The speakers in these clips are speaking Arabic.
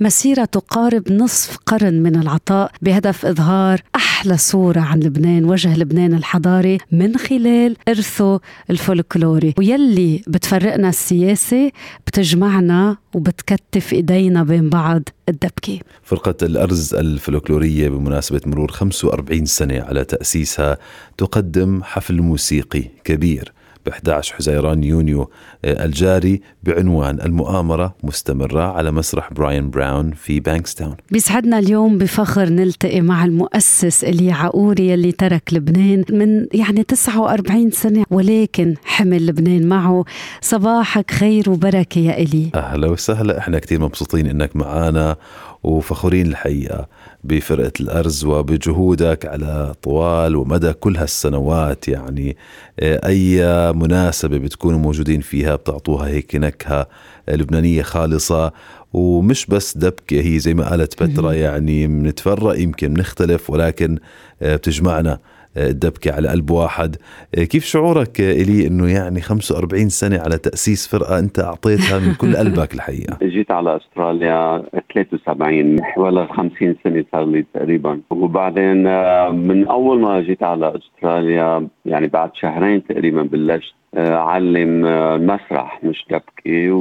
مسيرة تقارب نصف قرن من العطاء بهدف إظهار أحلى صورة عن لبنان وجه لبنان الحضاري من خلال إرثه الفولكلوري. ويلي بتفرقنا السياسي بتجمعنا وبتكتف إيدينا بين بعض الدبكة. فرقة الأرز الفلكلورية بمناسبة مرور 45 سنة على تأسيسها تقدم حفل موسيقي كبير. ب 11 حزيران يونيو آه، الجاري بعنوان المؤامرة مستمرة على مسرح براين براون في بانكستاون. بيسعدنا اليوم بفخر نلتقي مع المؤسس إلي عقوري اللي ترك لبنان من يعني 49 سنة ولكن حمل لبنان معه. صباحك خير وبركة يا إلي. أهلا وسهلا إحنا كتير مبسوطين إنك معنا وفخورين الحقيقة بفرقة الأرز وبجهودك على طوال ومدى كل هالسنوات. يعني آه، أي مناسبة بتكونوا موجودين فيها بتعطوها هيك نكهة لبنانية خالصة. ومش بس دبكة هي زي ما قالت بترا يعني بنتفرق يمكن بنختلف ولكن آه، بتجمعنا. الدبكة على قلب واحد. كيف شعورك إلي أنه يعني 45 سنة على تأسيس فرقة أنت أعطيتها من كل قلبك الحقيقة؟ جيت على أستراليا 73 حوالي 50 سنة صار لي تقريبا. وبعدين آه، من أول ما جيت على أستراليا يعني بعد شهرين تقريبا بلشت آه، علم آه، مسرح مش دبكة.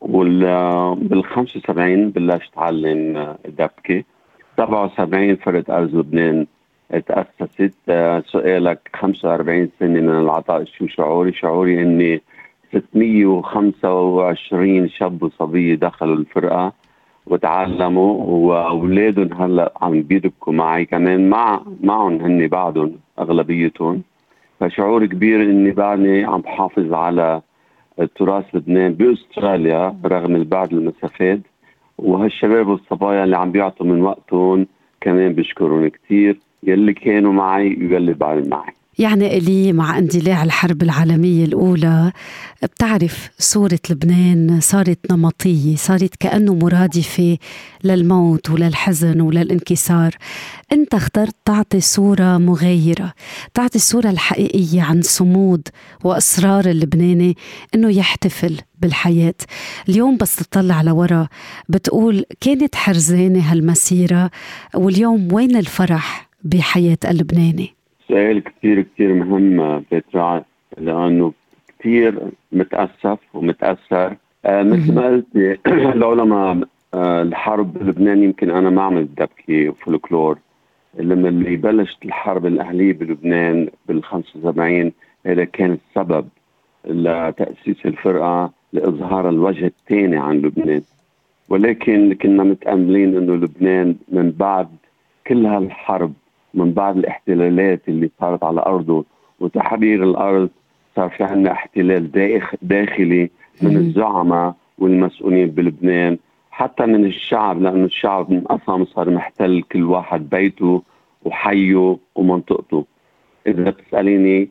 وبال 75 بلشت علم دبكة. 77 فرقة أرز لبنان. تأسست آه، سؤالك 45 سنة من العطاء. شو شعوري؟ شعوري إني 625 شاب وصبية دخلوا الفرقة وتعلموا وأولادهم هلأ عم بيدبكوا معي. كمان مع معهم هن بعدهم أغلبيتهم. فشعور كبير إني بعدني عم بحافظ على تراث لبنان بأستراليا رغم البعد المسافات. وهالشباب والصبايا اللي عم بيعطوا من وقتهم كمان بشكرهم كثير يلي كانوا معي ويلي بعد معي. يعني إلي مع اندلاع الحرب العالمية الأولى بتعرف صورة لبنان صارت نمطية صارت كأنه مرادفة للموت وللحزن وللانكسار. أنت اخترت تعطي صورة مغايرة تعطي الصورة الحقيقية عن صمود وإصرار اللبناني أنه يحتفل بالحياة. اليوم بس تطلع لورا بتقول كانت حرزانة هالمسيرة واليوم وين الفرح؟ بحياة اللبناني؟ سؤال كثير كثير مهم بترا لأنه كثير متأسف ومتأثر. آه مثل ما قلت لولا ما آه الحرب بلبنان يمكن أنا ما عملت دبكة وفولكلور. لما اللي بلشت الحرب الأهلية بلبنان بال 75 هذا كان السبب لتأسيس الفرقة لإظهار الوجه الثاني عن لبنان. ولكن كنا متأملين أنه لبنان من بعد كل هالحرب من بعد الاحتلالات اللي صارت على أرضه وتحرير الأرض صار في عندنا احتلال داخلي من الزعماء والمسؤولين بلبنان حتى من الشعب لأنه الشعب انقسم صار محتل كل واحد بيته وحيه ومنطقته. إذا بتسأليني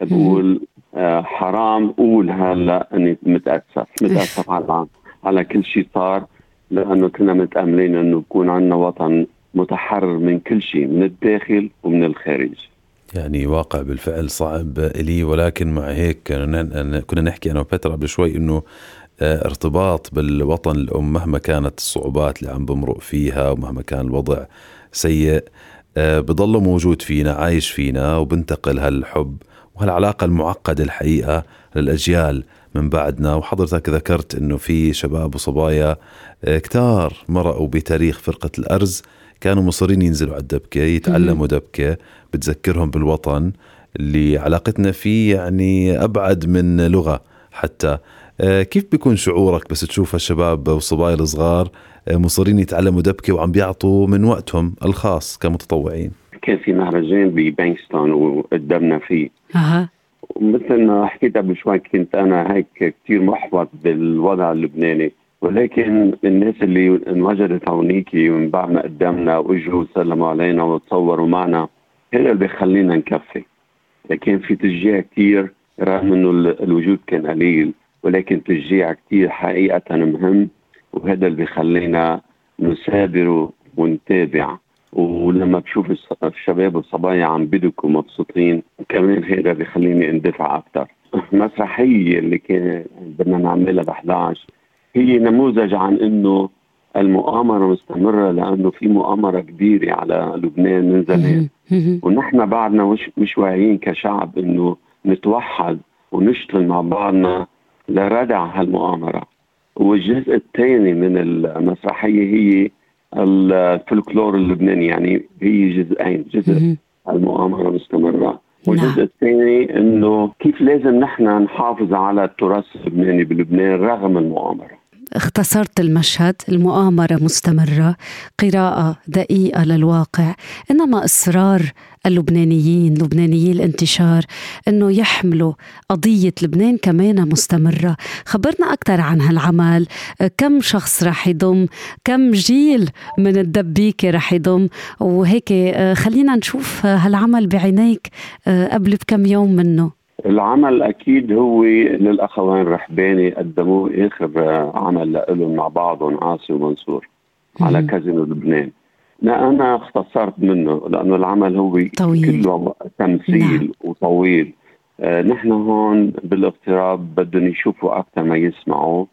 بقول آه حرام قول هلا إني متاسف متاسف على على كل شيء صار لأنه كنا متأملين إنه يكون عندنا وطن متحرر من كل شيء من الداخل ومن الخارج. يعني واقع بالفعل صعب لي ولكن مع هيك كنا نحكي أنا وبترا قبل شوي إنه آه، ارتباط بالوطن الأم مهما كانت الصعوبات اللي عم بمرق فيها ومهما كان الوضع سيء آه، بضل موجود فينا عايش فينا وبنتقل هالحب وهالعلاقة المعقدة الحقيقة للأجيال من بعدنا. وحضرتك ذكرت إنه في شباب وصبايا آه، كتار مرقوا بتاريخ فرقة الأرز. كانوا مصرين ينزلوا على الدبكة يتعلموا دبكة بتذكرهم بالوطن اللي علاقتنا فيه يعني أبعد من لغة حتى. آه، كيف بيكون شعورك بس تشوف الشباب والصبايا الصغار آه، مصرين يتعلموا دبكة وعم بيعطوا من وقتهم الخاص كمتطوعين؟ كان في مهرجان ببانكستون وقدمنا فيه. أه. مثل ما حكيت قبل شوي كنت أنا هيك كثير محبط بالوضع اللبناني. ولكن الناس اللي انوجدت هونيك من بعد ما قدمنا واجوا وسلموا علينا وتصوروا معنا هذا اللي بيخلينا نكفي. كان في تشجيع كثير رغم إنه الوجود كان قليل ولكن تشجيع كثير حقيقة مهم وهذا اللي بيخلينا نثابر ونتابع. ولما بشوف الشباب والصبايا عم بدكوا مبسوطين كمان هذا بيخليني اندفع أكثر مسرحية اللي كان بدنا نعملها ب 11 هي نموذج عن إنه المؤامرة مستمرة لأنه في مؤامرة كبيرة على لبنان من زمان. ونحن بعدنا مش مش واعيين كشعب إنه نتوحد ونشتغل مع بعضنا لردع هالمؤامرة. والجزء الثاني من المسرحية هي الفلكلور اللبناني يعني هي جزئين جزء المؤامرة مستمرة. والجزء نعم. الثاني إنه كيف لازم نحن نحافظ على التراث اللبناني بلبنان رغم المؤامرة. اختصرت المشهد المؤامرة مستمرة قراءة دقيقة للواقع إنما إصرار اللبنانيين لبنانيي الانتشار إنه يحملوا قضية لبنان كمان مستمرة. خبرنا أكثر عن هالعمل. كم شخص رح يضم؟ كم جيل من الدبيكة رح يضم؟ وهيك خلينا نشوف هالعمل بعينيك قبل بكم يوم منه. العمل أكيد هو للاخوين رحباني قدموه اخر عمل لهم مع بعضهم عاصي ومنصور على كازينو لبنان. لا أنا اختصرت منه لأنه العمل هو طويل. كله تمثيل نعم. وطويل. آه نحن هون بالاغتراب بدهم يشوفوا أكثر ما يسمعوا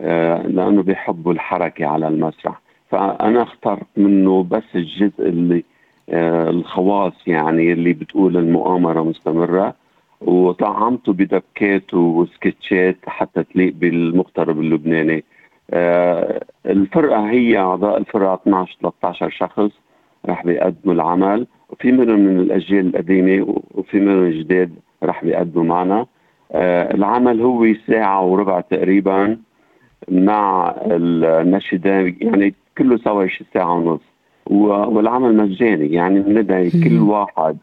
آه لأنه بيحبوا الحركة على المسرح. فأنا اخترت منه بس الجزء اللي آه الخواص يعني اللي بتقول المؤامرة مستمرة. وطعمته بدبكات وسكتشات حتى تليق بالمغترب اللبناني. آه الفرقة هي أعضاء الفرقة 12 13 شخص رح بيقدموا العمل وفي منهم من الأجيال القديمة وفي منهم الجداد رح بيقدموا معنا. آه العمل هو ساعة وربع تقريبا مع النشيدة يعني كله سوا شي ساعة ونص. والعمل مجاني يعني بندعي كل واحد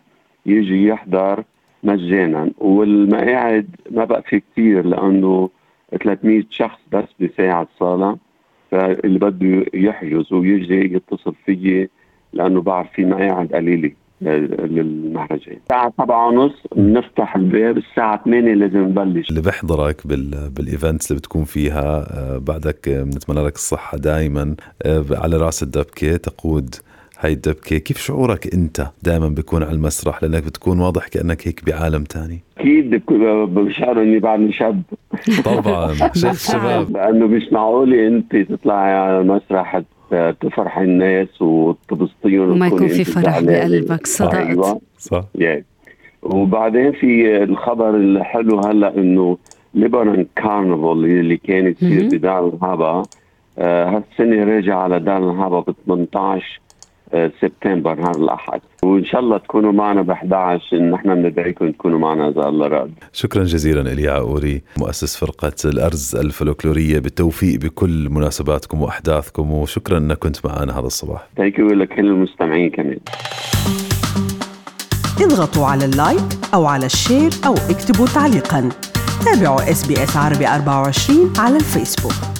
يجي يحضر مجانا. والمقاعد ما بقى في كثير لأنه 300 شخص بس بساعة الصالة فاللي بده يحجز ويجي يتصل فيي لأنه بعرف في مقاعد قليلة للمهرجان. الساعة سبعة ونص بنفتح الباب الساعة 8 لازم نبلش. اللي بحضرك بال... بالايفنتس اللي بتكون فيها آه، بعدك بنتمنى لك الصحة دائما آه، على رأس الدبكة تقود هاي الدبكة كيف شعورك أنت دائما بيكون على المسرح؟ لأنك بتكون واضح كأنك هيك بعالم تاني. أكيد بشعر إني بعدني شاب. طبعا. شايف شباب. لأنه مش معقولة أنت تطلعي على المسرح تفرحي الناس وتبسطيهم وما يكون في فرح بقلبك صدقت. أيوة. صح. يعني. وبعدين في الخبر الحلو هلأ إنه ليبران كارنفال اللي كانت تصير بدار الهابا آه هالسنة راجع على دار الهابا ب 18 سبتمبر نهار الأحد. وإن شاء الله تكونوا معنا ب 11 نحن بندعيكم تكونوا معنا إذا الله راد. شكرا جزيلا الي عقوري مؤسس فرقة الأرز الفلكلوريه بالتوفيق بكل مناسباتكم وأحداثكم وشكرا إنك كنت معنا هذا الصباح. thank you لكل المستمعين كمان. اضغطوا على ال like أو على ال share أو اكتبوا تعليقا. تابعوا إس بي إس عربي 24 على الفيسبوك.